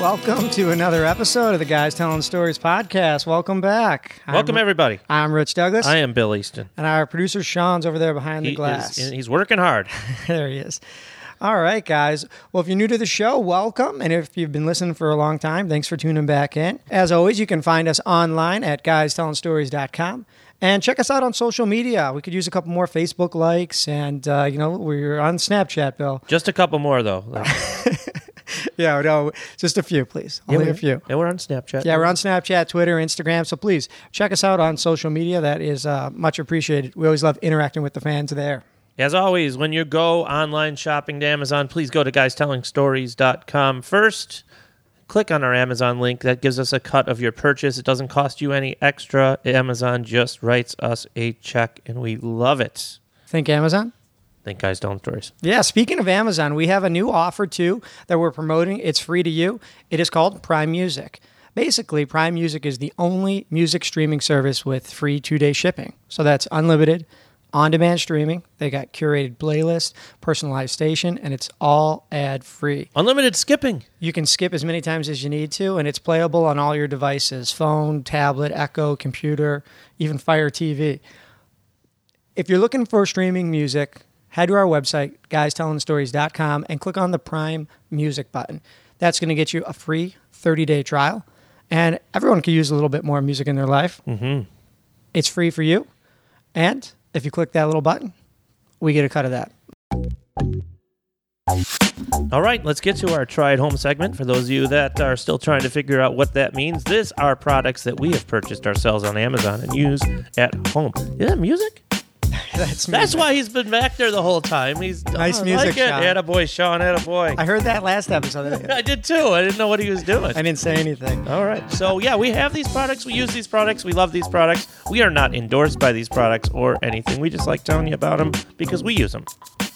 Welcome to another episode of the Guys Telling Stories podcast. Welcome back. Welcome, I'm, everybody. I'm Rich Douglas, I am Bill Easton. and our producer Sean's over there behind the He glass. is- he's working hard. there he is. All right, guys. Well, if you're new to the show, welcome. And if you've been listening for a long time, thanks for tuning back in. As always, you can find us online at guystellingstories.com. And check us out on social media. We could use a couple more Facebook likes. And, uh, you know, we're on Snapchat, Bill. Just a couple more, though. Yeah, no, just a few, please. Only a few. Yeah, we're on Snapchat. Yeah, we're on Snapchat, Twitter, Instagram. So please check us out on social media. That is uh, much appreciated. We always love interacting with the fans there. As always, when you go online shopping to Amazon, please go to guystellingstories.com first. Click on our Amazon link. That gives us a cut of your purchase. It doesn't cost you any extra. Amazon just writes us a check, and we love it. Think Amazon? Thank Guys Telling Stories. Yeah, speaking of Amazon, we have a new offer too that we're promoting. It's free to you. It is called Prime Music. Basically, Prime Music is the only music streaming service with free two day shipping. So that's unlimited, on demand streaming. They got curated playlists, personalized station, and it's all ad free. Unlimited skipping. You can skip as many times as you need to, and it's playable on all your devices phone, tablet, Echo, computer, even Fire TV. If you're looking for streaming music, head to our website, guystellingstories.com, and click on the Prime Music button. That's going to get you a free 30 day trial, and everyone can use a little bit more music in their life. Mm-hmm. It's free for you, and if you click that little button, we get a cut of that. All right, let's get to our try at home segment. For those of you that are still trying to figure out what that means, these are products that we have purchased ourselves on Amazon and use at home. Is that music? That's That's why he's been back there the whole time. He's Nice oh, I music, Like it. Sean. Attaboy, Sean. Attaboy. I heard that last episode. I did too. I didn't know what he was doing. I didn't say anything. All right. So, yeah, we have these products. We use these products. We love these products. We are not endorsed by these products or anything. We just like telling you about them because we use them.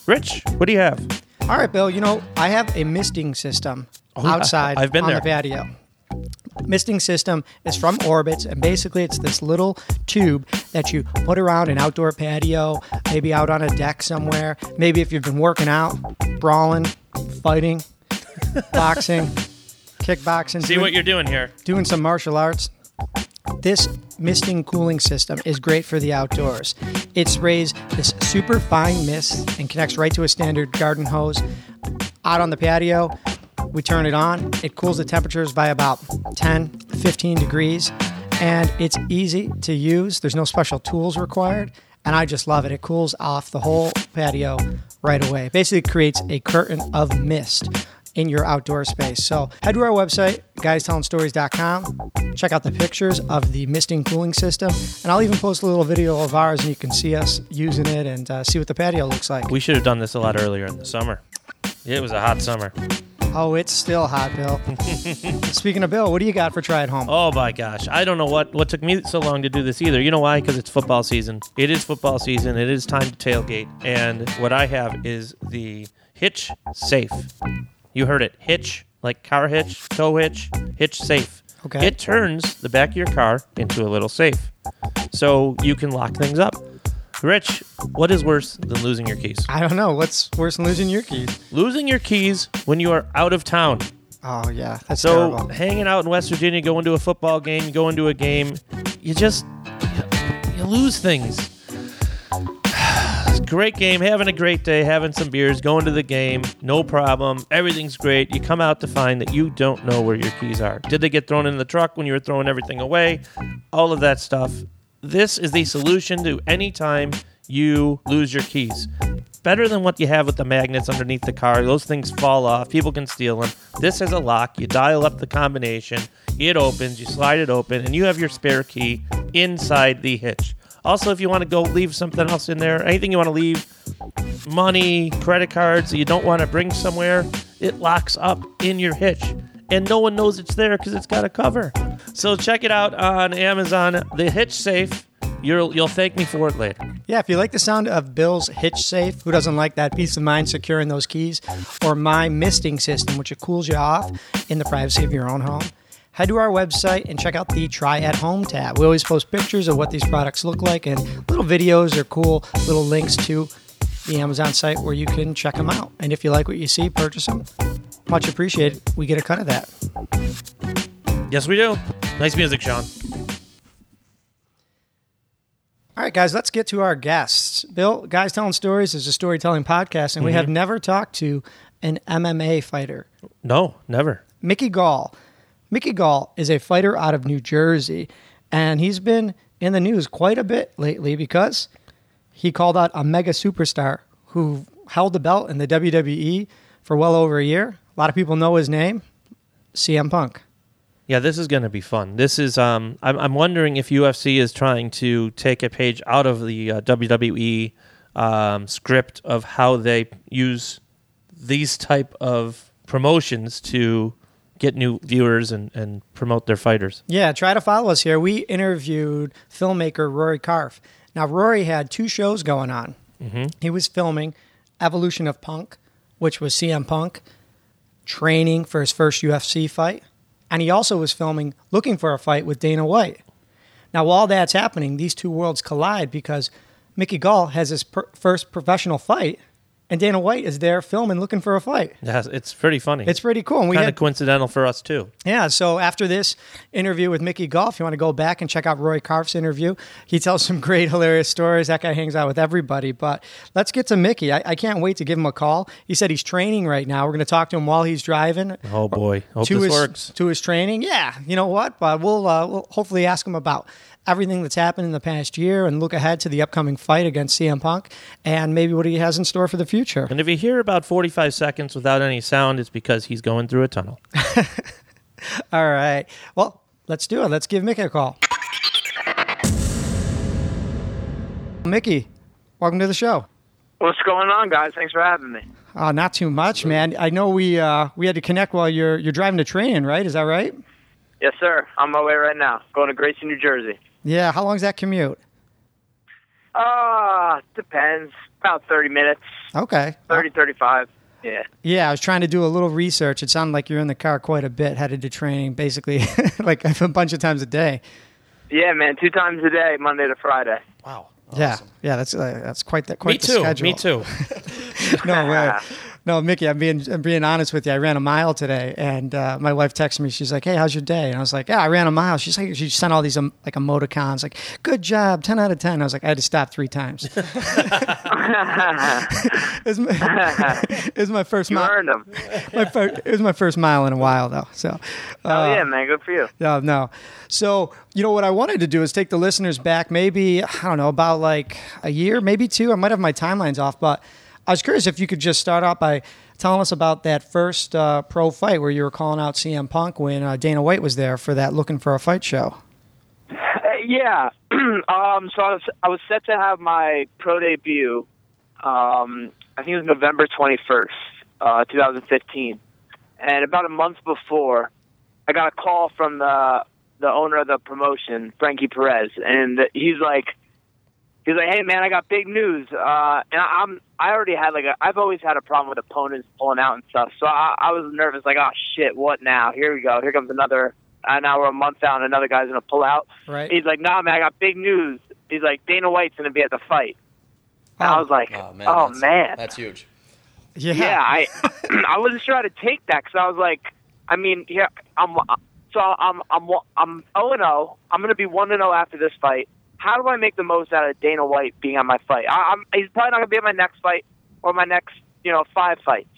Rich, what do you have? All right, Bill. You know, I have a misting system Oh, outside I've been on there. the patio. Misting system is from Orbits, and basically it's this little tube that you put around an outdoor patio, maybe out on a deck somewhere. Maybe if you've been working out, brawling, fighting, boxing, kickboxing, See doing, what you're doing here. doing some martial arts. This misting cooling system is great for the outdoors. It sprays this super fine mist and connects right to a standard garden hose. Out on the patio, we turn it on. It cools the temperatures by about 10, 15 degrees, and it's easy to use. There's no special tools required, and I just love it. It cools off the whole patio right away. Basically, creates a curtain of mist in your outdoor space. So head to our website, guystellingstories.com. Check out the pictures of the misting cooling system, and I'll even post a little video of ours, and you can see us using it and uh, see what the patio looks like. We should have done this a lot earlier in the summer. It was a hot summer. Oh, it's still hot, Bill. Speaking of Bill, what do you got for try at home? Oh my gosh, I don't know what what took me so long to do this either. You know why? Because it's football season. It is football season. It is time to tailgate, and what I have is the Hitch Safe. You heard it, Hitch, like car hitch, tow hitch, Hitch Safe. Okay. It turns the back of your car into a little safe, so you can lock things up. Rich, what is worse than losing your keys? I don't know. What's worse than losing your keys? Losing your keys when you are out of town. Oh, yeah. That's So terrible. hanging out in West Virginia, going to a football game, going to a game, you just you lose things. great game, having a great day, having some beers, going to the game, no problem. Everything's great. You come out to find that you don't know where your keys are. Did they get thrown in the truck when you were throwing everything away? All of that stuff. This is the solution to any time you lose your keys. Better than what you have with the magnets underneath the car. Those things fall off. People can steal them. This has a lock. You dial up the combination. It opens. You slide it open, and you have your spare key inside the hitch. Also, if you want to go leave something else in there, anything you want to leave, money, credit cards that you don't want to bring somewhere, it locks up in your hitch. And no one knows it's there because it's got a cover. So check it out on Amazon. The Hitch Safe. You'll you'll thank me for it later. Yeah, if you like the sound of Bill's hitch safe, who doesn't like that peace of mind securing those keys, or my misting system, which it cools you off in the privacy of your own home, head to our website and check out the Try at Home tab. We always post pictures of what these products look like and little videos or cool little links to the Amazon site where you can check them out. And if you like what you see, purchase them. Much appreciated. We get a cut of that. Yes, we do. Nice music, Sean. All right, guys, let's get to our guests. Bill, Guys Telling Stories is a storytelling podcast, and we have mm-hmm. never talked to an MMA fighter. No, never. Mickey Gall. Mickey Gall is a fighter out of New Jersey, and he's been in the news quite a bit lately because he called out a mega superstar who held the belt in the WWE for well over a year. A lot of people know his name, CM Punk. Yeah, this is going to be fun. This is. Um, I'm, I'm wondering if UFC is trying to take a page out of the uh, WWE um, script of how they use these type of promotions to get new viewers and, and promote their fighters. Yeah, try to follow us here. We interviewed filmmaker Rory Karpf. Now, Rory had two shows going on. He was filming Evolution of Punk, which was CM Punk training for his first UFC fight. And he also was filming Looking for a Fight with Dana White. Now, while that's happening, these two worlds collide because Mickey Gall has his per- first professional fight, and Dana White is there filming Looking for a Fight. Yeah, it's pretty funny. It's pretty cool. And we kind of coincidental for us too. yeah, so after this interview with Mickey Gall, you want to go back and check out Rory Karpf's interview. He tells some great, hilarious stories. That guy hangs out with everybody. But let's get to Mickey. I, I can't wait to give him a call. He said he's training right now. We're going to talk to him while he's driving Oh boy, hope to this his works. to his training. Yeah, you know what? But we'll uh, we'll hopefully ask him about everything that's happened in the past year and look ahead to the upcoming fight against CM Punk and maybe what he has in store for the future. And if you hear about 45 seconds without any sound, it's because he's going through a tunnel. All right. Well, let's do it. Let's give Mickey a call. Mickey, welcome to the show. What's going on, guys? Thanks for having me. Uh, not too much, man. I know we uh, we had to connect while you're you're driving to training, right? Is that right? Yes, sir. I'm on my way right now. Going to Gracie, New Jersey. Yeah. How long's that commute? Uh, depends. About 30 minutes. Okay. 30, 35. Yeah. Yeah, I was trying to do a little research. It sounded like you're in the car quite a bit, headed to training, basically like a bunch of times a day. Yeah, man. Two times a day, Monday to Friday. Wow. Yeah, yeah, that's uh, that's quite that quite Me the too. schedule. Me too. no way. No, Mickey, I'm being I'm being honest with you. I ran a mile today, and uh, my wife texted me. She's like, "Hey, how's your day?" And I was like, "Yeah, I ran a mile." She's like, she sent all these um, like emoticons, like, "Good job, ten out of 10. I was like, I had to stop three times. it, was my, it was my first You mile. earned them. My fir- it was my first mile in a while, though. So, uh, Oh, yeah, man. Good for you. no, no. So, you know, what I wanted to do is take the listeners back maybe, I don't know, about like a year, maybe two. I might have my timelines off, but I was curious if you could just start out by telling us about that first uh, pro fight where you were calling out CM Punk when uh, Dana White was there for that Looking for a Fight show. Uh, yeah. um, so I was, I was set to have my pro debut. Um, I think it was November 21st, uh, 2015. And about a month before, I got a call from the the owner of the promotion, Frankie Perez, and he's like, he's like, "Hey man, I got big news." Uh, and I, I'm I already had like a, I've always had a problem with opponents pulling out and stuff, so I, I was nervous, like, "Oh shit, what now? Here we go. Here comes another." Uh, now we're a month out, and another guy's gonna pull out. Right. He's like, "Nah, man, I got big news." He's like, "Dana White's gonna be at the fight." And I Oh. was like, Oh man, "Oh that's, man." that's huge. Yeah. yeah, I I wasn't sure how to take that because I was like, I mean, yeah, I'm so I'm I'm I'm zero and zero. I'm gonna be one and zero after this fight. How do I make the most out of Dana White being on my fight? I, I'm he's probably not gonna be at my next fight or my next you know five fights.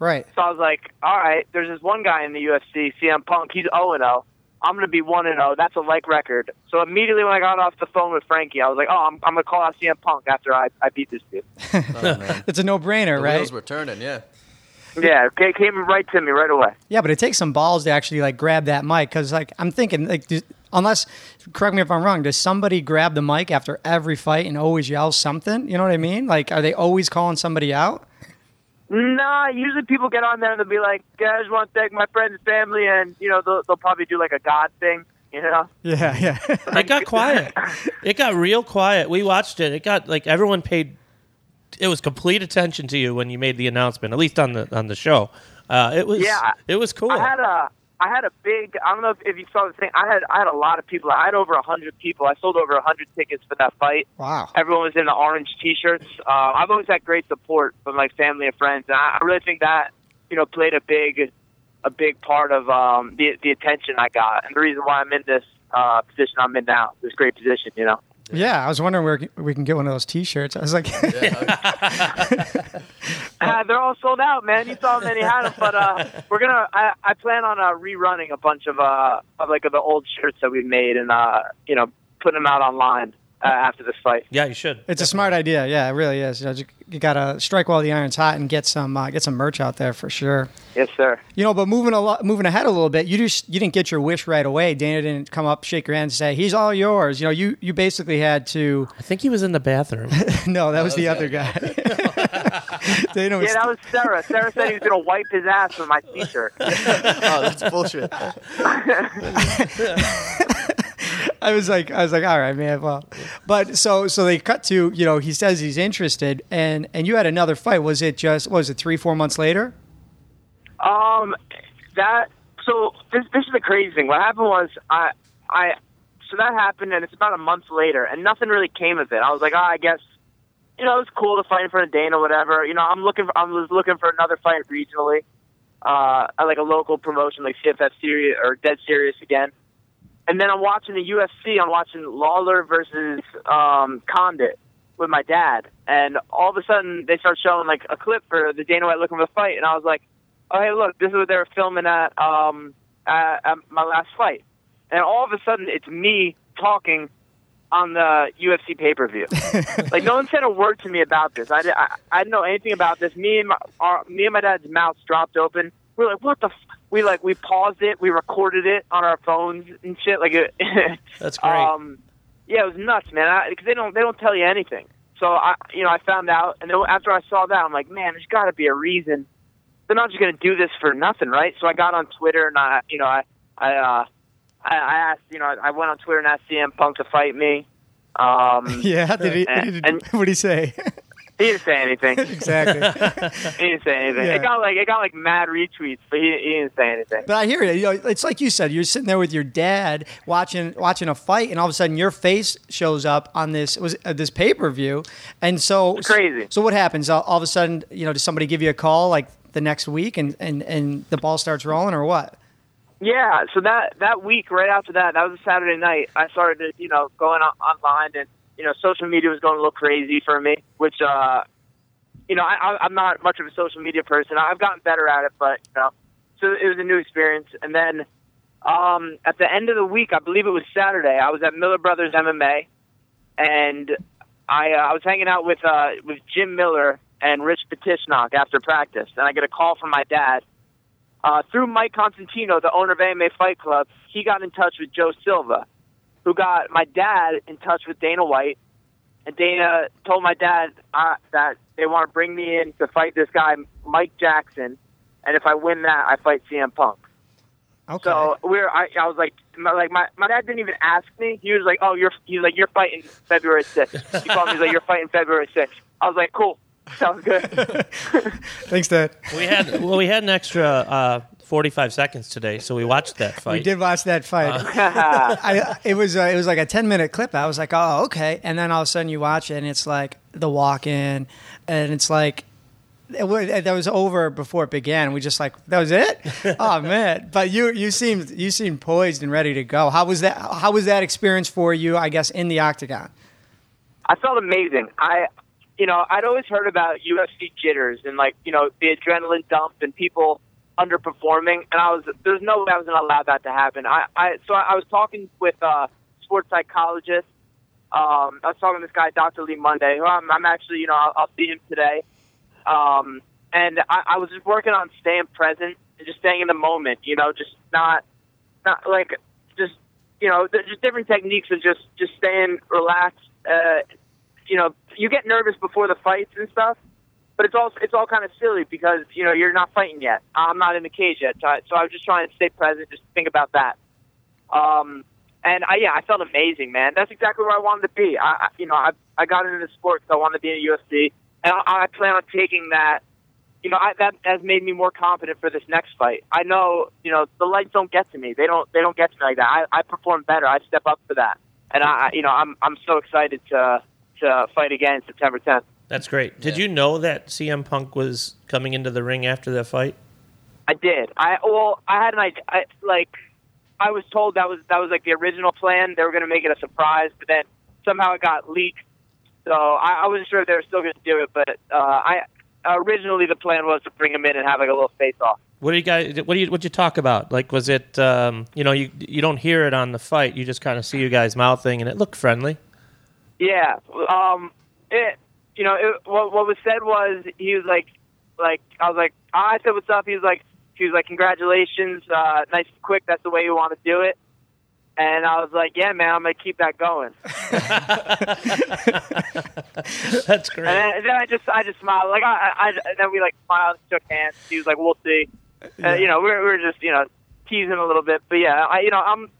Right. So I was like, all right, there's this one guy in the UFC, CM Punk. He's zero and zero. I'm gonna be one and zero. That's a like record. So immediately when I got off the phone with Frankie, I was like, oh, I'm I'm gonna call out CM Punk after I I beat this dude. Oh, man. It's a no brainer, The right? wheels were turning. Yeah. Yeah, it came right to me right away. Yeah, but it takes some balls to actually like grab that mic because like I'm thinking like do- unless correct me if I'm wrong, does somebody grab the mic after every fight and always yell something? You know what I mean? Like are they always calling somebody out? Nah, usually people get on there and they'll be like, "Guys, want to thank my friends and family," and you know they'll, they'll probably do like a God thing, you know. Yeah, yeah. It got quiet. It got real quiet. We watched it. It got like everyone paid. It was complete attention to you when you made the announcement, at least on the on the show. Uh, it was Yeah. it was cool. I had a I had a big. I don't know if, if you saw the thing. I had I had a lot of people. I had over a hundred people. I sold over a hundred tickets for that fight. Wow. Everyone was in the orange T-shirts. Uh, I've always had great support from like family and friends, and I I really think that you know played a big a big part of um, the the attention I got and the reason why I'm in this uh, position I'm in now. This great position, you know. Yeah, I was wondering where we can get one of those T-shirts. I was like, Uh, they're all sold out, man. You saw many had them, but uh, we're gonna. I, I plan on uh, rerunning a bunch of uh of like of the old shirts that we made and uh you know putting them out online uh, after this fight. Yeah, you should. it's a smart idea. Yeah, it really is. You, know, you gotta strike while the iron's hot and get some uh, get some merch out there for sure. Yes, sir. You know, but moving a lot, moving ahead a little bit, you just you didn't get your wish right away. Dana didn't come up, shake your hand, and say he's all yours. You know, you you basically had to. I think he was in the bathroom. No, that was the was other guy. Dana was. Yeah, that was Sarah. Sarah said he was gonna wipe his ass with my T-shirt. oh, that's bullshit. I was like, I was like, all right, man. Well, but so so they cut to you know he says he's interested, and and you had another fight. Was it just was it three four months later? Um, that so this this is the crazy thing. What happened was I I so that happened and it's about a month later and nothing really came of it. I was like, oh, I guess you know it was cool to fight in front of Dana, whatever. You know, I'm looking for I was looking for another fight regionally, uh, like a local promotion like CFF Serious or Dead Serious again. And then I'm watching the UFC. I'm watching Lawler versus um, Condit with my dad, and all of a sudden they start showing like a clip for the Dana White looking for the fight, and I was like, "Oh hey, look, this is what they were filming at um at, at my last fight," and all of a sudden it's me talking on the UFC pay per view. like no one said a word to me about this. I, I I didn't know anything about this. Me and my our, me and my dad's mouths dropped open. We were like, "What the?" F-? We like we paused it. We recorded it on our phones and shit. Like it. That's great. Um, yeah, it was nuts, man. Because they don't they don't tell you anything. So I, you know, I found out, and then after I saw that, I'm like, man, there's got to be a reason. They're not just gonna do this for nothing, right? So I got on Twitter and I, you know, I, I, uh, I, I asked, you know, I went on Twitter and asked CM Punk to fight me. Um, Yeah, did he? And- did- and- what did he say? He didn't say anything. exactly. He didn't say anything. Yeah. It got like it got like mad retweets, but he, he didn't say anything. But I hear you. you know, it's like you said. You're sitting there with your dad watching watching a fight, and all of a sudden your face shows up on this was uh, this pay per view, and so It's crazy. So what happens? All, all of a sudden, you know, does somebody give you a call like the next week, and and and the ball starts rolling, or what? Yeah, so that that week right after that, that was a Saturday night. I started, you know, going on, online, and you know, social media was going a little crazy for me. Which, uh, you know, I, I'm not much of a social media person. I've gotten better at it, but you know, so it was a new experience. And then um, at the end of the week, I believe it was Saturday, I was at Miller Brothers MMA, and I uh, I was hanging out with uh, with Jim Miller and Rich Petishnock after practice, and I get a call from my dad uh, through Mike Constantino, the owner of AMA Fight Club, he got in touch with Joe Silva, who got my dad in touch with Dana White. And Dana told my dad uh, that they want to bring me in to fight this guy, Mike Jackson. And if I win that, I fight CM Punk. Okay. So we're, I, I was like, my, like my, my dad didn't even ask me. He was like, oh, you're, he's like, you're fighting February 6th. He called me, he's like, you're fighting February 6th. I was like, cool. Sounds good. Thanks, Dad. we had well, we had an extra uh, forty-five seconds today, so we watched that fight. We did watch that fight. Uh-huh. I, it was uh, it was like a ten minute clip. I was like, oh okay, and then all of a sudden you watch it, and it's like the walk in, and it's like. It was, that was over before it began. We just like that was it. Oh man! But you you seemed you seemed poised and ready to go. How was that? How was that experience for you? I guess in the octagon. I felt amazing. I, you know, I'd always heard about UFC jitters and like, you know, the adrenaline dump and people underperforming, and I was there's no way I was going to allow that to happen. I, I so I was talking with a sports psychologist. Um, I was talking to this guy, Dr. Lee Monday, who I'm, I'm actually, you know, I'll, I'll see him today. Um, and I, I was just working on staying present and just staying in the moment, you know, just not, not like, just, you know, there's just different techniques of just, just staying relaxed. Uh, you know, you get nervous before the fights and stuff, but it's all, it's all kind of silly because, you know, you're not fighting yet. I'm not in the cage yet. So I, so I was just trying to stay present, just think about that. Um, and I, yeah, I felt amazing, man. That's exactly where I wanted to be. I, I you know, I, I got into the sport because I wanted to be in the UFC, and I, I plan on taking that you know, I, that has made me more confident for this next fight. I know, you know, the lights don't get to me. They don't. They don't get to me like that. I, I perform better. I step up for that, and I- you know, I'm I'm so excited to to fight again September 10th. That's great. Did you know that CM Punk was coming into the ring after that fight? I did. I well, I had an idea. I, like, I was told that was that was like the original plan. They were going to make it a surprise, but then somehow it got leaked. So I, I wasn't sure if they were still going to do it. But uh, I originally the plan was to bring him in and have like a little face off. What do you guys? What do you? What you talk about? Like, was it? Um, you know, you you don't hear it on the fight. You just kind of see you guys mouthing, and it looked friendly. Yeah. Um. It. You know. It, what What was said was he was like, like I was like, I said what's up. He was like, he was like, congratulations, uh, nice and quick. That's the way you want to do it. And I was like, yeah, man, I'm gonna keep that going. That's great. And then, and then I just I just smiled like I, I, I and then we like smiled, shook hands. He was like, "We'll see." Uh, you know, we were, we were just you know teasing a little bit, but yeah, I you know I'm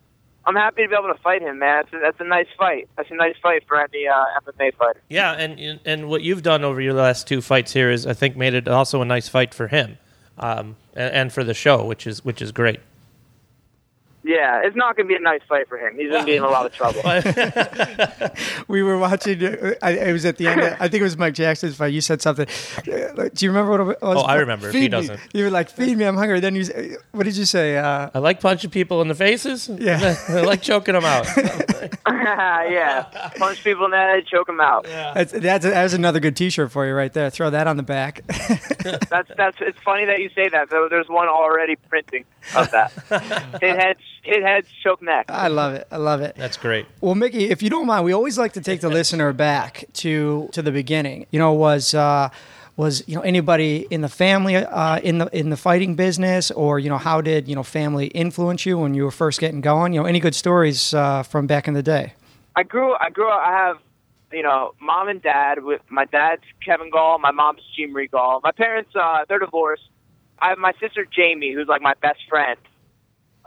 I'm happy to be able to fight him, man. That's a, that's a nice fight. That's a nice fight for any uh, MMA fighter. Yeah, and and what you've done over your last two fights here is, I think, made it also a nice fight for him, um, and, and for the show, which is which is great. Yeah, it's not gonna be a nice fight for him. He's gonna be in a lot of trouble. we were watching. uh, I, it was at the end. Of, I think it was Mike Jackson's fight. You said something. Uh, Do you remember what it was? Oh, I remember. If he me. doesn't. You were like, "Feed me, I'm hungry." Then you, s- what did you say? Uh, I like punching people in the faces. Yeah. I like choking them out. yeah, punch people in the head, choke them out. that's that's, that's another good T-shirt for you right there. Throw that on the back. That's that's. It's funny that you say that. There- There's one already printing of that. hit heads, hit heads, choke neck. I love it. I love it. That's great. Well, Mickey, if you don't mind, we always like to take the listener back to to the beginning. You know, was uh, was you know anybody in the family uh, in the in the fighting business, or you know how did you know family influence you when you were first getting going? You know, any good stories uh, from back in the day? I grew I grew up I have you know, mom and dad with my dad's Kevin Gall, my mom's Jean Marie Gall. My parents uh they're divorced. I have my sister Jamie who's like my best friend.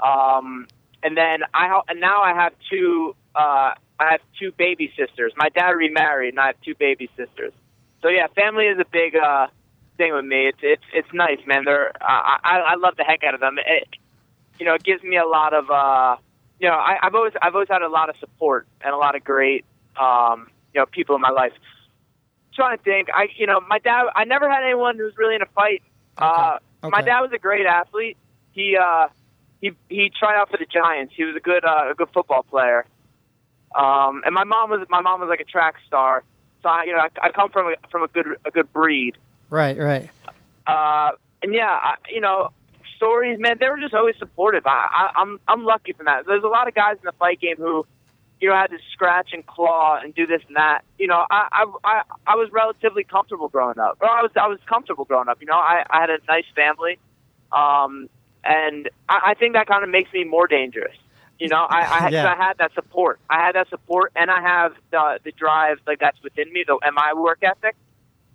Um and then I ha- and now I have two uh I have two baby sisters. My dad remarried and I have two baby sisters. So yeah, family is a big uh thing with me. It's it's it's nice, man. They're I I, I love the heck out of them. It, you know, it gives me a lot of uh you know, I, I've always I've always had a lot of support and a lot of great um, you know, people in my life. trying to think, I you know, my dad I never had anyone who was really in a fight. Uh my dad was a great athlete. He uh he he tried out for the Giants. He was a good uh, a good football player. Um and my mom was my mom was like a track star. So I, you know, I, I come from a, from a good a good breed. Right, right. Uh, and yeah, I, you know, stories, man, they were just always supportive. I, I, I'm I'm lucky from that. There's a lot of guys in the fight game who, you know, I had to scratch and claw and do this and that. You know, I I I, I was relatively comfortable growing up. Well, I was I was comfortable growing up. You know, I I had a nice family, um, and I, I think that kind of makes me more dangerous. You know, I I, Yeah. I had that support. I had that support, and I have the the drive like that's within me, the MI work ethic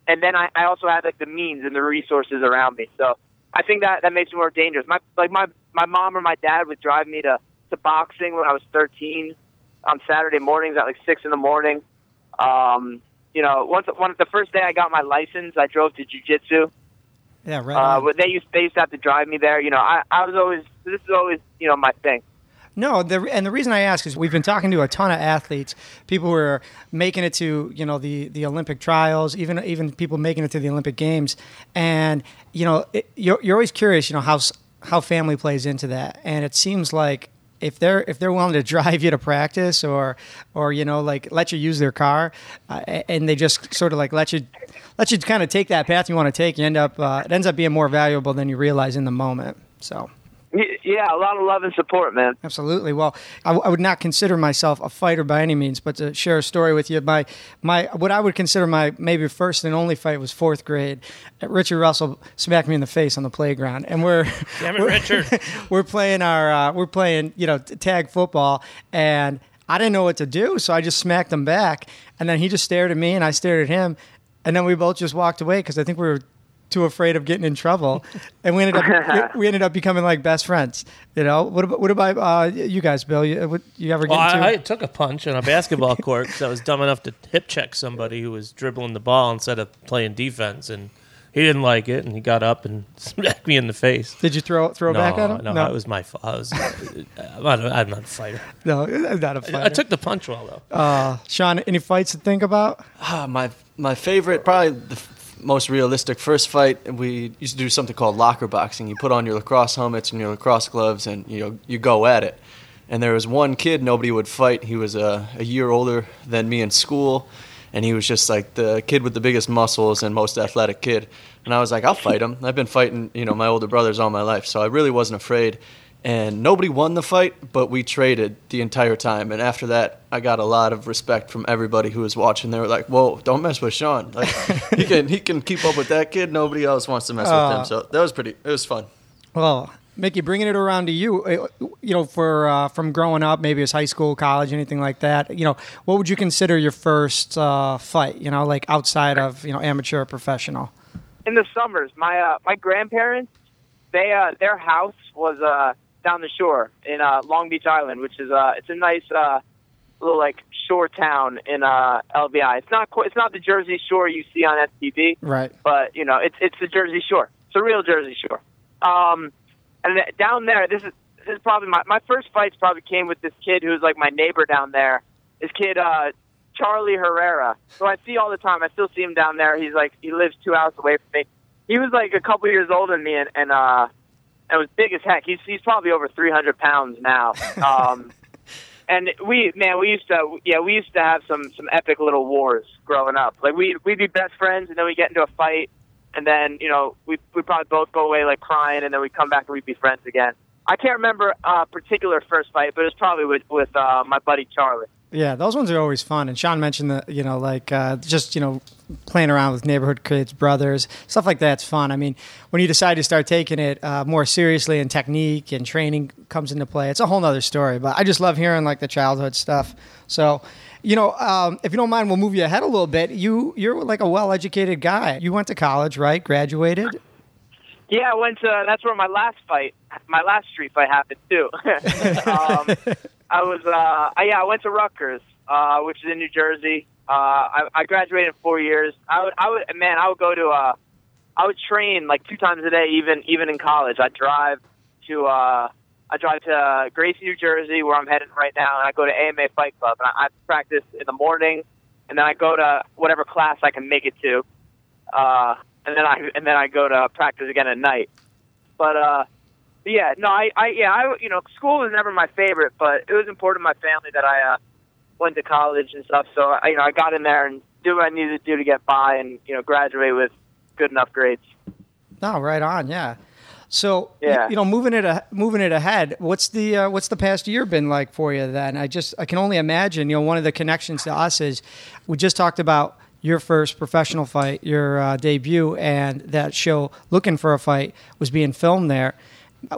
and then I, I also had like the means and the resources around me. So I think that that makes me more dangerous. My like my my mom or my dad would drive me to to boxing when I was 13 on Saturday mornings at like six in the morning. Um, you know, once one the first day I got my license, I drove to jujitsu. Yeah, right. Uh, but they used they used to have to drive me there. You know, I I was always this is always you know my thing. No, the, and the reason I ask is we've been talking to a ton of athletes, people who are making it to you know the, the Olympic trials, even even people making it to the Olympic games, and you know it, you're you're always curious, you know how how family plays into that, and it seems like if they're if they're willing to drive you to practice or or you know like let you use their car, uh, and they just sort of like let you let you kind of take that path you want to take, you end up uh, it ends up being more valuable than you realize in the moment. So. Y- Yeah, a lot of love and support, man. Absolutely. Well, I, w- I would not consider myself a fighter by any means, but to share a story with you, my my what I would consider my maybe first and only fight was fourth grade. Richard Russell smacked me in the face on the playground, and we're Damn it, we're- Richard. we're playing our uh, we're playing you know tag football, and I didn't know what to do, so I just smacked him back, and then he just stared at me, and I stared at him, and then we both just walked away because I think we were too afraid of getting in trouble, and we ended up we, we ended up becoming like best friends. You know, what about what about uh, you guys, Bill? You, what, you ever get Well, into? I, I took a punch on a basketball court because I was dumb enough to hip check somebody who was dribbling the ball instead of playing defense, and he didn't like it, and he got up and smacked me in the face. Did you throw throw no, back at him? no, no, it was my fault. I was, I'm, not, I'm not a fighter. no, I'm not a fighter. I took the punch well though. uh, Sean, any fights to think about? Ah, my my favorite, probably the f- most realistic first fight. We used to do something called locker boxing. You put on your lacrosse helmets and your lacrosse gloves, and you know you go at it. And there was one kid nobody would fight. He was a, a year older than me in school, and he was just like the kid with the biggest muscles and most athletic kid. And I was like, I'll fight him. I've been fighting, you know, my older brothers all my life, so I really wasn't afraid. And nobody won the fight, but we traded the entire time. And after that, I got a lot of respect from everybody who was watching. They were like, "Whoa, don't mess with Sean. Like, he can he can keep up with that kid. Nobody else wants to mess with Uh, him." So that was pretty. It was fun. Well, Mickey, bringing it around to you, uh, you know, for uh, from growing up, maybe it's high school, college, anything like that. You know, what would you consider your first uh, fight? You know, like outside of you know amateur or professional. in the summers, my uh, my grandparents, they uh, their house was uh, down the shore in uh, Long Beach Island, which is uh, it's a nice uh, little like shore town in uh, LBI. It's not quite, it's not the Jersey Shore you see on MTV, Right. but you know it's it's the Jersey Shore. It's a real Jersey Shore. Um, and th- down there, this is this is probably my my first fights. Probably came with this kid who's like my neighbor down there. This kid, uh, Charlie Herrera, who I see all the time. I still see him down there. He's like he lives two hours away from me. He was like a couple years older than me, and and uh, and was big as heck. He's he's probably over three hundred pounds now. Um, and we man, we used to yeah, we used to have some some epic little wars growing up. Like we we'd be best friends, and then we get into a fight, and then you know we we probably both go away like crying, and then we come back and we'd be friends again. I can't remember a particular first fight, but it was probably with with uh, my buddy Charlie. Yeah, those ones are always fun. And Sean mentioned that you know, like uh, just you know, playing around with neighborhood kids, brothers, stuff like that's fun. I mean, when you decide to start taking it uh, more seriously and technique and training comes into play, it's a whole nother story. But I just love hearing like the childhood stuff. So. You know, um, if you don't mind, we'll move you ahead a little bit. You you're like a well-educated guy. You went to college, right? Graduated. Yeah, I went to. That's where my last fight, my last street fight happened too. um, I was, uh, yeah, I went to Rutgers, uh, which is in New Jersey. Uh, I, I graduated in four years. I would, I would, man, I would go to, uh, I would train like two times a day, even, even in college. I drive to, uh, I drive to uh, Gracie, New Jersey, where I'm headed right now, and I go to AMA Fight Club, and I, I practice in the morning, and then I go to whatever class I can make it to. Uh, and then I and then I go to practice again at night. But uh, yeah, no, I, I yeah, I you know, school was never my favorite, but it was important to my family that I uh, went to college and stuff. So I, you know, I got in there and do what I needed to do to get by, and you know, graduate with good enough grades. No, right on. Yeah. So Yeah. you know, moving it a- moving it ahead. What's the uh, what's the past year been like for you? Then I just I can only imagine. You know, one of the connections to us is we just talked about your first professional fight, your uh, debut, and that show "Looking for a Fight" was being filmed there.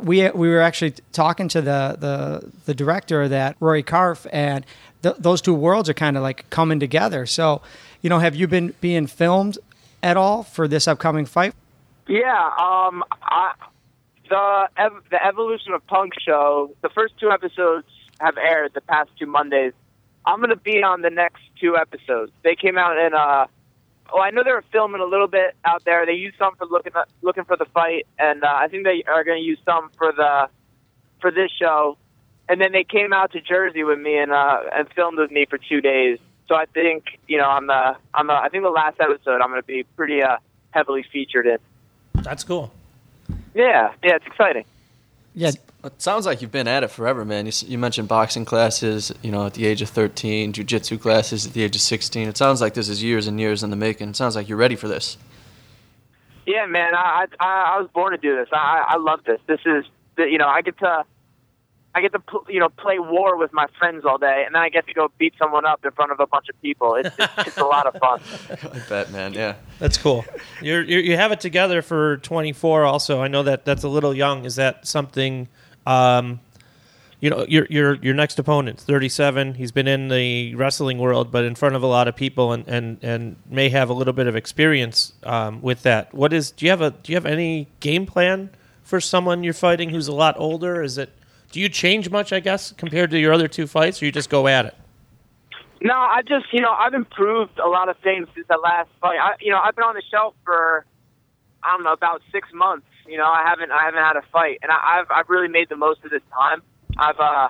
We we were actually talking to the the the director of that Rory Karpf, and th- those two worlds are kind of like coming together. So, you know, have you been being filmed at all for this upcoming fight? Yeah, um, I, the ev- the evolution of punk show. The first two episodes have aired the past two Mondays. I'm gonna be on the next two episodes. They came out in uh. Oh, I know they were filming a little bit out there. They used some for looking looking for the fight, and uh, I think they are going to use some for the for this show. And then they came out to Jersey with me and uh, and filmed with me for two days. So I think you know on the on the I think the last episode I'm going to be pretty uh, heavily featured in. That's cool. Yeah, yeah, it's exciting. Yeah, It sounds like you've been at it forever, man. You, you mentioned boxing classes, you know, at the age of 13, jujitsu classes at the age of 16. It sounds like this is years and years in the making. It sounds like you're ready for this. Yeah, man, I I, I was born to do this. I I love this. This is the- you know I get to I get to you know play war with my friends all day, and then I get to go beat someone up in front of a bunch of people. It's it's, it's a lot of fun. I bet, man. Yeah. That's cool. You're, you're you have it together for 24. Also, I know that that's a little young. Is that something? Um, you know, your your your next opponent, 37. He's been in the wrestling world, but in front of a lot of people, and and, and may have a little bit of experience um, with that. What is? Do you have a Do you have any game plan for someone you're fighting who's a lot older? Is it? Do you change much? I guess compared to your other two fights, or you just go at it? No, I just you know I've improved a lot of things since the last fight. I, you know I've been on the shelf for I don't know about six months. You know, I haven't I haven't had a fight, and I, I've I've really made the most of this time. I've uh,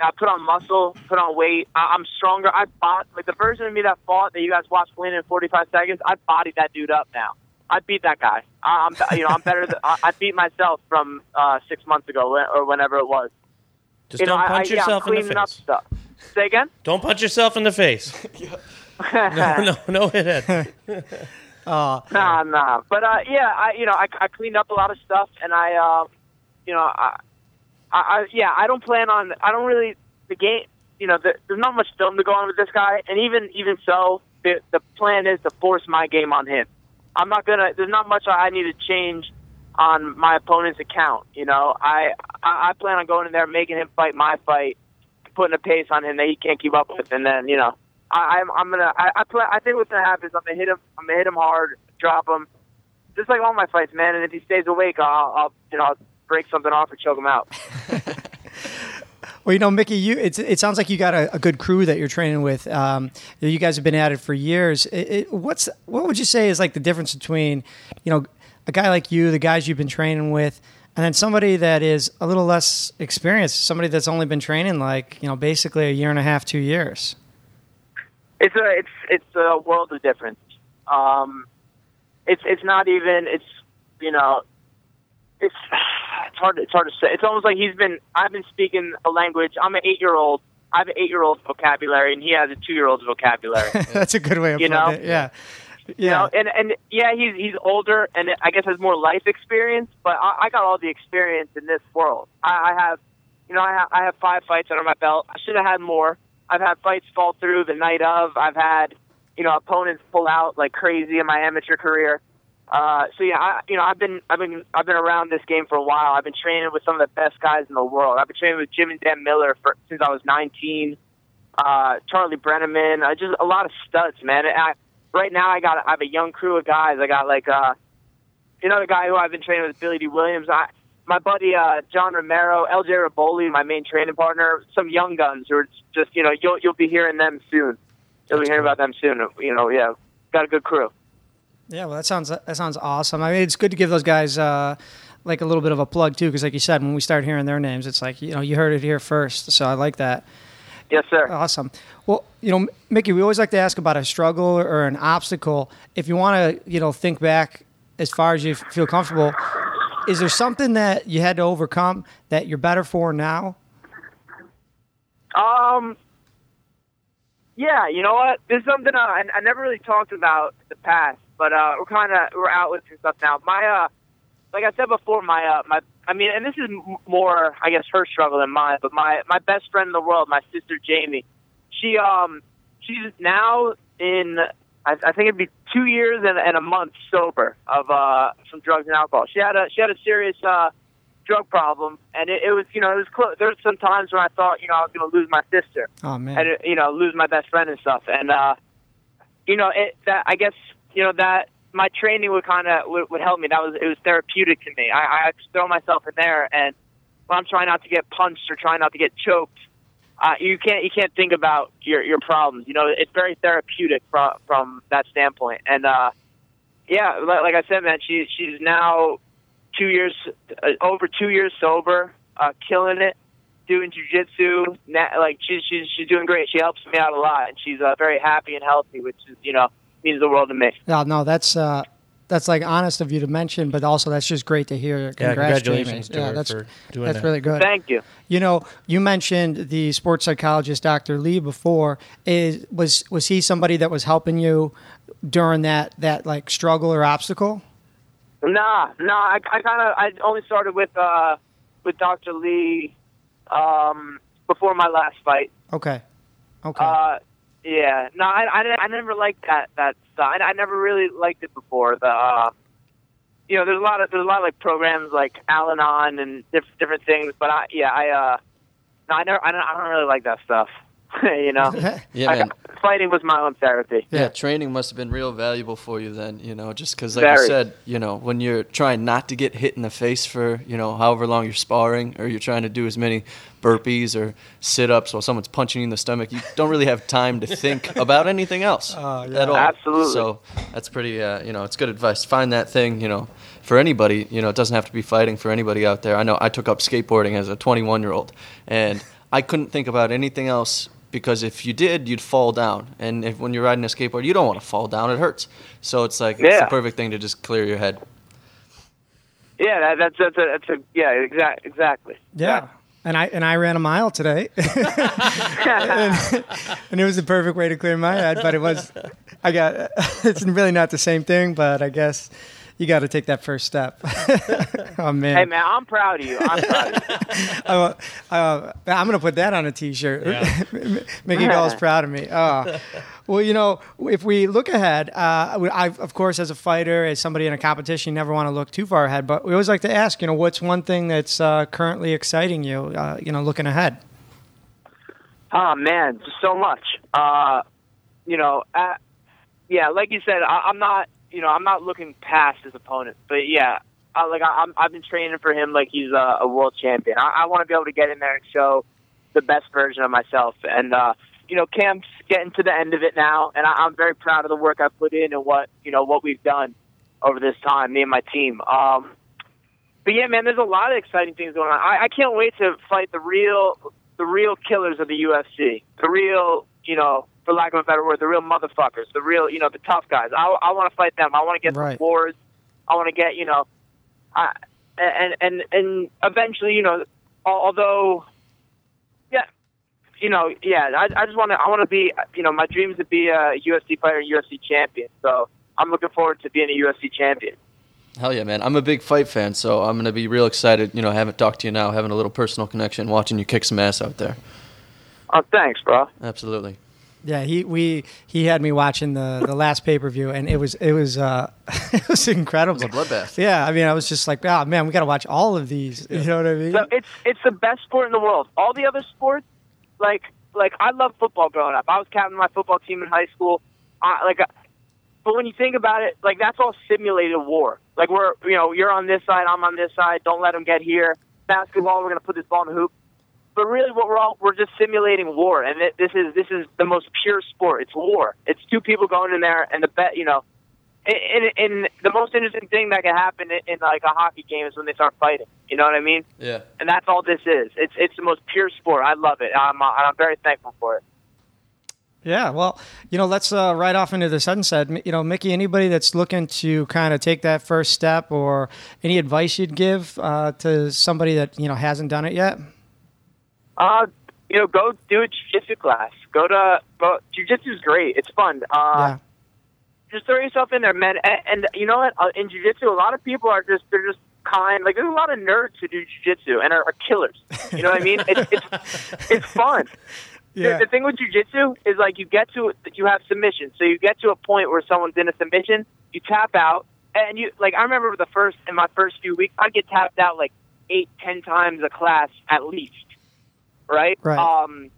I put on muscle, put on weight. I, I'm stronger. I bought like the version of me that fought that you guys watched win in 45 seconds. I bodied that dude up now. I beat that guy. I, I'm you know I'm better. Than, I, I beat myself from uh, six months ago when- or whenever it was. Just you don't I, punch I, yeah, I'm yourself in the cleaning up face. stuff. Say again. Don't punch yourself in the face. no, no, no hit Uh, Nah, nah. But uh, yeah, I you know I, I cleaned up a lot of stuff, and I um, you know I, I, I yeah I don't plan on I don't really the game. You know, the, there's not much film to go on with this guy, and even even so, the the plan is to force my game on him. I'm not gonna. There's not much I need to change on my opponent's account. You know, I I, I plan on going in there, making him fight my fight, putting a pace on him that he can't keep up with, and then you know, I, I'm I'm gonna I I, play, I think what's gonna happen is I'm gonna hit him I'm gonna hit him hard, drop him, just like all my fights, man. And if he stays awake, I'll, I'll you know I'll break something off or choke him out. Well, you know, Mickey, you it's, it sounds like you got a, a good crew that you're training with. Um, you guys have been at it for years. It, it, what's what would you say is like the difference between, you know, a guy like you, the guys you've been training with, and then somebody that is a little less experienced, somebody that's only been training like you know basically a year and a half, two years. It's a it's it's a world of difference. Um, it's it's not even it's you know it's it's hard it's hard to say. It's almost like he's been I've been speaking a language. I'm an eight year old. I have an eight year old vocabulary, and he has a two year old's vocabulary. that's a good way of You putting know? it. Yeah, You yeah. know, and and yeah, he's he's older and I guess has more life experience. But I, I got all the experience in this world. I, I have, you know, I have I have five fights under my belt. I should have had more. I've had fights fall through the night of. I've had, you know, opponents pull out like crazy in my amateur career. Uh, so yeah, I, you know, I've been I've been I've been around this game for a while. I've been training with some of the best guys in the world. I've been training with Jim and Dan Miller for since I was 19. Uh, Charlie Brenneman, uh, just a lot of studs, man. I, right now, I got I have a young crew of guys. I got like uh, another guy who I've been training with, Billy D. Williams. I, my buddy uh, John Romero, LJ Raboli, my main training partner. Some young guns who are just you know you'll you'll be hearing them soon. You'll be hearing about them soon. You know, yeah, got a good crew. Yeah, well, that sounds that sounds awesome. I mean, it's good to give those guys uh, like a little bit of a plug too, because like you said, when we start hearing their names, it's like you know you heard it here first. So I like that. Yes, sir. Awesome. Well, you know, Mickey, we always like to ask about a struggle or an obstacle. If you want to, you know, think back as far as you feel comfortable, is there something that you had to overcome that you're better for now? Um, yeah, you know what? This is something I, I never really talked about in the past, but uh, we're kind of we're out with some stuff now. My uh, like I said before, my uh, my I mean, and this is more I guess her struggle than mine, but my my best friend in the world, my sister Jamie, she um she's now in I, I think it'd be two years and, and a month sober of uh from drugs and alcohol. She had a she had a serious uh drug problem, and it, it was you know it was close. There was some times when I thought you know I was going to lose my sister Oh man. and you know lose my best friend and stuff and uh you know it that i guess you know that my training would kind of would, would help me that was it was therapeutic to me i i throw myself in there and when i'm trying not to get punched or trying not to get choked uh you can't you can't think about your your problems you know it's very therapeutic from from that standpoint and uh yeah like, i said man she she's now two years uh, over two years sober uh killing it doing jujitsu. Like she's she's she's doing great. She helps me out a lot, and she's uh, very happy and healthy, which is you know means the world to me. No, no, that's uh, that's like honest of you to mention, but also that's just great to hear. Yeah, congratulations Jamie. to yeah, that's for doing that's that. really good. Thank you. You know, you mentioned the sports psychologist Dr. Lee before. Is was was he somebody that was helping you during that that like struggle or obstacle? Nah, nah. I, I kind of I only started with uh with Dr. Lee um before my last fight. Okay, okay, Uh, yeah. No, I, I, I never liked that that I, I never really liked it before. The uh, you know, there's a lot of there's a lot of like programs like Al-Anon and diff- different things. But I yeah I uh no I never I don't, I don't really like that stuff. you know, Yeah, I- man. fighting was my own therapy. Yeah. Yeah. training must have been real valuable for you then, you know, just because, like you Very. said, you know, when you're trying not to get hit in the face for, you know, however long you're sparring, or you're trying to do as many burpees or sit ups while someone's punching you in the stomach, you don't really have time to think about anything else Oh, yeah. at all. Absolutely. So that's pretty, uh, you know, it's good advice. Find that thing, you know, for anybody, you know, it doesn't have to be fighting for anybody out there. I know I took up skateboarding as a 21 year old, and I couldn't think about anything else because if you did, you'd fall down. And if, when you're riding a skateboard, you don't want to fall down; it hurts. So it's like it's the perfect thing to just clear your head. Yeah, that, that's that's a, that's a yeah, exact exactly. Yeah. And I and I ran a mile today, and, and it was the perfect way to clear my head. But it was, I got it's really not the same thing. But I guess you got to take that first step. oh man, Hey man, I'm proud of you. I'm proud of you. Uh, uh, I'm gonna put that on a T-shirt. Mickey Gall's proud of me. Oh. Well, you know, if we look ahead, uh, I, of course, as a fighter, as somebody in a competition, you never want to look too far ahead. But we always like to ask, you know, what's one thing that's uh, currently exciting you? Uh, you know, looking ahead. Oh man, so much. Uh, you know, uh, yeah, like you said, I, I'm not, you know, I'm not looking past his opponent, but yeah, I, like I, I'm, I've been training for him like he's a, a world champion. I, I want to be able to get in there and show the best version of myself. And uh, you know, camp's getting to the end of it now, and I, I'm very proud of the work I put in and what you know what we've done over this time, me and my team. Um, but yeah, man, there's a lot of exciting things going on. I, I can't wait to fight the real, the real killers of the UFC, the real, you know, for lack of a better word, the real motherfuckers, the real, you know, the tough guys. I, I want to fight them. I want to get Right. the wars. I want to get, you know, I, and and and eventually, you know, although, yeah, you know, yeah, I, I just want to, I want to be, you know, my dream is to be a UFC fighter and UFC champion. So I'm looking forward to being a UFC champion. Hell yeah, man! I'm a big fight fan, so I'm gonna be real excited. You know, having talked to you now, having a little personal connection, watching you kick some ass out there. Oh, thanks, bro. Absolutely. Yeah, he we he had me watching the the last pay per view, and it was it was uh it was incredible. It was a bloodbath. Yeah, I mean, I was just like, oh man, we got to watch all of these. You know what I mean? So it's it's the best sport in the world. All the other sports, like like I love football growing up. I was captain of my football team in high school. I, like, uh, but when you think about it, like that's all simulated war. Like we're you know you're on this side, I'm on this side. Don't let them get here. Basketball, we're gonna put this ball in the hoop. But really, what we're all we're just simulating war, and it, this is this is the most pure sport. It's war. It's two people going in there, and the bet you know. And, and the most interesting thing that can happen in, in like a hockey game is when they start fighting. You know what I mean? Yeah. and that's all this is. It's it's the most pure sport. I love it. I'm uh, I'm very thankful for it. Yeah, well, you know, let's uh, right off into the sunset. You know, Mickey, anybody that's looking to kind of take that first step, or any advice you'd give uh, to somebody that you know hasn't done it yet? Uh, you know, go do a jiu-jitsu class. Go to go. Jiu-jitsu is great. It's fun. Uh, yeah, just throw yourself in there, man. And, and you know what? Uh, in jiu-jitsu, a lot of people are just they're just kind. Like there's a lot of nerds who do jiu-jitsu and are, are killers. You know what I mean? It's it's it's fun. yeah, The, the thing with jujitsu is like you get to you have submission, so you get to a point where someone's in a submission, you tap out, and you like I remember the first in my first few weeks, I'd get tapped out like eight, ten times a class at least, right? Right. Um,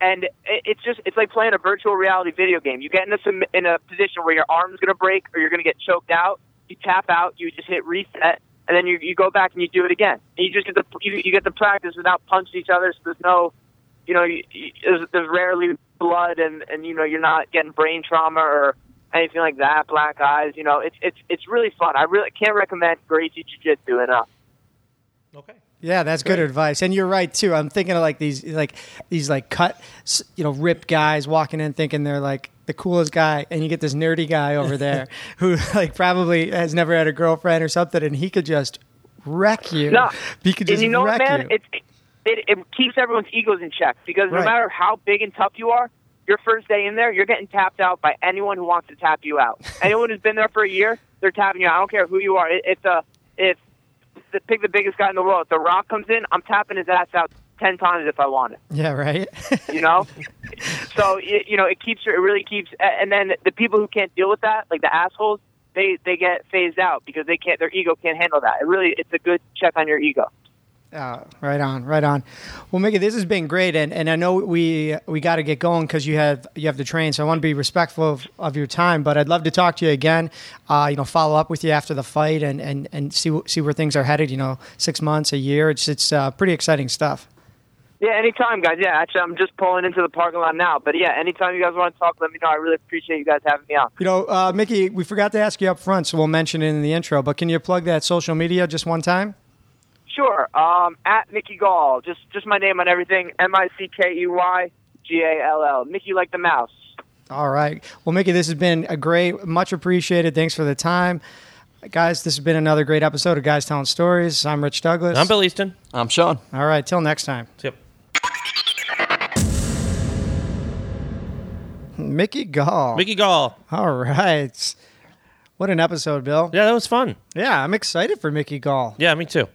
and it, it's just it's like playing a virtual reality video game. You get in a in a position where your arm's gonna break or you're gonna get choked out. You tap out, you just hit reset, and then you you go back and you do it again. And you just get the you, you get the practice without punching each other. So there's no you know, you, you, there's, there's rarely blood, and and you know, you're not getting brain trauma or anything like that. Black eyes, you know, it's it's it's really fun. I really can't recommend Gracie Jiu Jitsu enough. Okay. Yeah. That's good advice, and you're right too. I'm thinking of like these, like these, like cut, you know, ripped guys walking in thinking they're like the coolest guy, and you get this nerdy guy over there who like probably has never had a girlfriend or something, and he could just wreck you. No, he could just and you know man? you. It, it it keeps everyone's egos in check because Right. no matter how big and tough you are, your first day in there, you're getting tapped out by anyone who wants to tap you out. anyone who's been there for a year, they're tapping you out. I don't care who you are. It, it's a if the pick the biggest guy in the world. If The Rock comes in, I'm tapping his ass out ten times if I want it. yeah, right. you know so it, you know it keeps it really keeps and then the people who can't deal with that like the assholes they they get phased out because they can't their ego can't handle that it really it's a good check on your ego Uh, right on, right on. Well, Mickey, this has been great, and, and I know we we got to get going because you have you have to train. So I want to be respectful of, of your time, but I'd love to talk to you again. Uh, you know, follow up with you after the fight and, and, and see see where things are headed. You know, six months, a year. It's it's uh, pretty exciting stuff. Yeah, anytime, guys. Yeah, actually, I'm just pulling into the parking lot now. But yeah, anytime you guys want to talk, let me know. I really appreciate you guys having me on. You know, uh, Mickey, we forgot to ask you up front, so we'll mention it in the intro. But can you plug that social media just one time? Sure. Um, at Mickey Gall, just just my name on everything. M I C K E Y G A L L. Mickey like the mouse. All right. Well, Mickey, this has been a great, much appreciated. Thanks for the time. Guys, this has been another great episode of Guys Telling Stories. I'm Rich Douglas. I'm Bill Easton. I'm Sean. All right. Till next time. Yep. Mickey Gall. Mickey Gall. All right. What an episode, Bill. Yeah, that was fun. Yeah, I'm excited for Mickey Gall. Yeah, me too.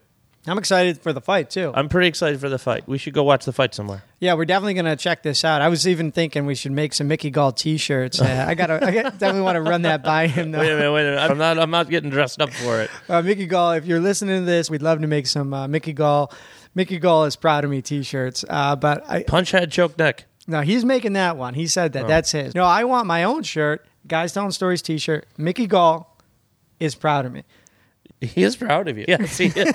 I'm excited for the fight, too. I'm pretty excited for the fight. We should go watch the fight somewhere. Yeah, we're definitely going to check this out. I was even thinking we should make some Mickey Gall T-shirts. Uh, I got to, I definitely want to run that by him. Though. Wait a minute, wait a minute. I'm not I'm not getting dressed up for it. Uh, Mickey Gall, if you're listening to this, we'd love to make some uh, Mickey Gall. Mickey Gall is proud of me T-shirts. Uh, but I, Punch head, choke neck. no, he's making that one. He said that. That's his. No, I want my own shirt. Guys telling stories T-shirt. Mickey Gall is proud of me. He is proud of you. Yes, he is.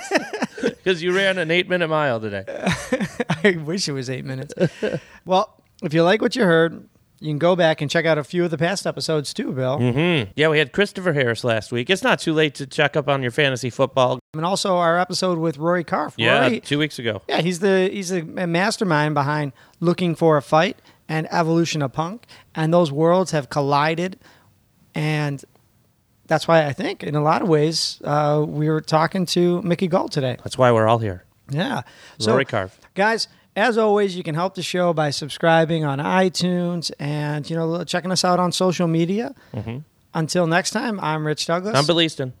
Because you ran an eight minute mile today. I wish it was eight minutes. well, if you like what you heard, you can go back and check out a few of the past episodes too, Bill. Mm-hmm. Yeah, we had Christopher Harris last week. It's not too late to check up on your fantasy football. And also our episode with Rory Karpf. Yeah, Rory, two weeks ago. yeah, he's the he's the mastermind behind looking for a fight and evolution of punk, and those worlds have collided, and that's why I think in a lot of ways uh, we were talking to Mickey Gall today. That's why we're all here. Yeah, so Rory Karpf. guys. As always, you can help the show by subscribing on iTunes and you know checking us out on social media. Until next time, I'm Rich Douglas. I'm Bill Easton.